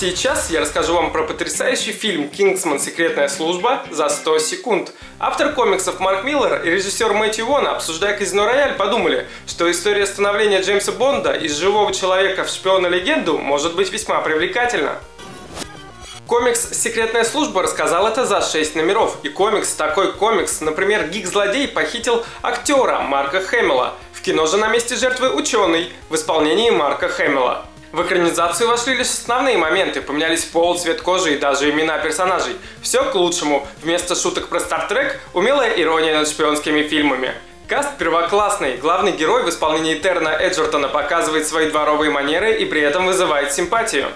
Сейчас я расскажу вам про потрясающий фильм «Кингсман. Секретная служба» за 100 секунд. Автор комиксов Марк Миллер и режиссер Мэтью Вона, обсуждая «Казино Рояль», подумали, что история становления Джеймса Бонда из живого человека в шпиона-легенду может быть весьма привлекательна. Комикс «Секретная служба» рассказал это за 6 номеров. И комикс, такой комикс, например, Гик-злодей похитил актера Марка Хэмилла. В кино же на месте жертвы ученый в исполнении Марка Хэмилла. В экранизацию вошли лишь основные моменты, поменялись пол, цвет кожи и даже имена персонажей. Все к лучшему. Вместо шуток про Стартрек – умелая ирония над шпионскими фильмами. Каст первоклассный. Главный герой в исполнении Терна Эджертона показывает свои дворовые манеры и при этом вызывает симпатию.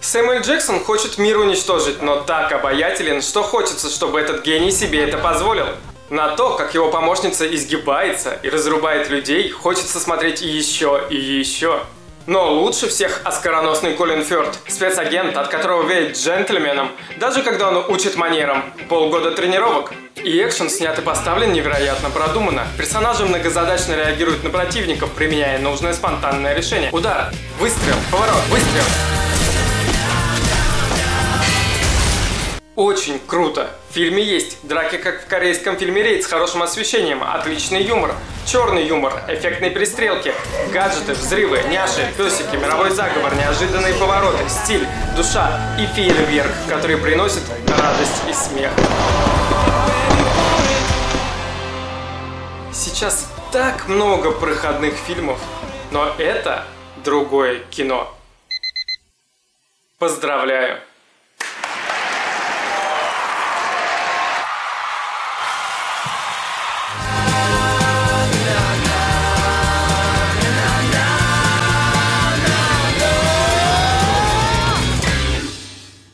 Сэмюэль Джексон хочет мир уничтожить, но так обаятелен, что хочется, чтобы этот гений себе это позволил. На то, как его помощница изгибается и разрубает людей, хочется смотреть еще и еще. Но лучше всех оскароносный Колин Фёрд, спецагент, от которого веет джентльменом, даже когда он учит манерам. Полгода тренировок. И экшен снят и поставлен невероятно продуманно. Персонажи многозадачно реагируют на противников, применяя нужное спонтанное решение. Удар, выстрел, поворот, выстрел. Очень круто. В фильме есть драки, как в корейском фильме «Рейд» с хорошим освещением, отличный юмор, черный юмор, эффектные перестрелки, гаджеты, взрывы, няши, песики, мировой заговор, неожиданные повороты, стиль, душа и фейерверк, который приносит радость и смех. Сейчас так много проходных фильмов, но это другое кино. Поздравляю!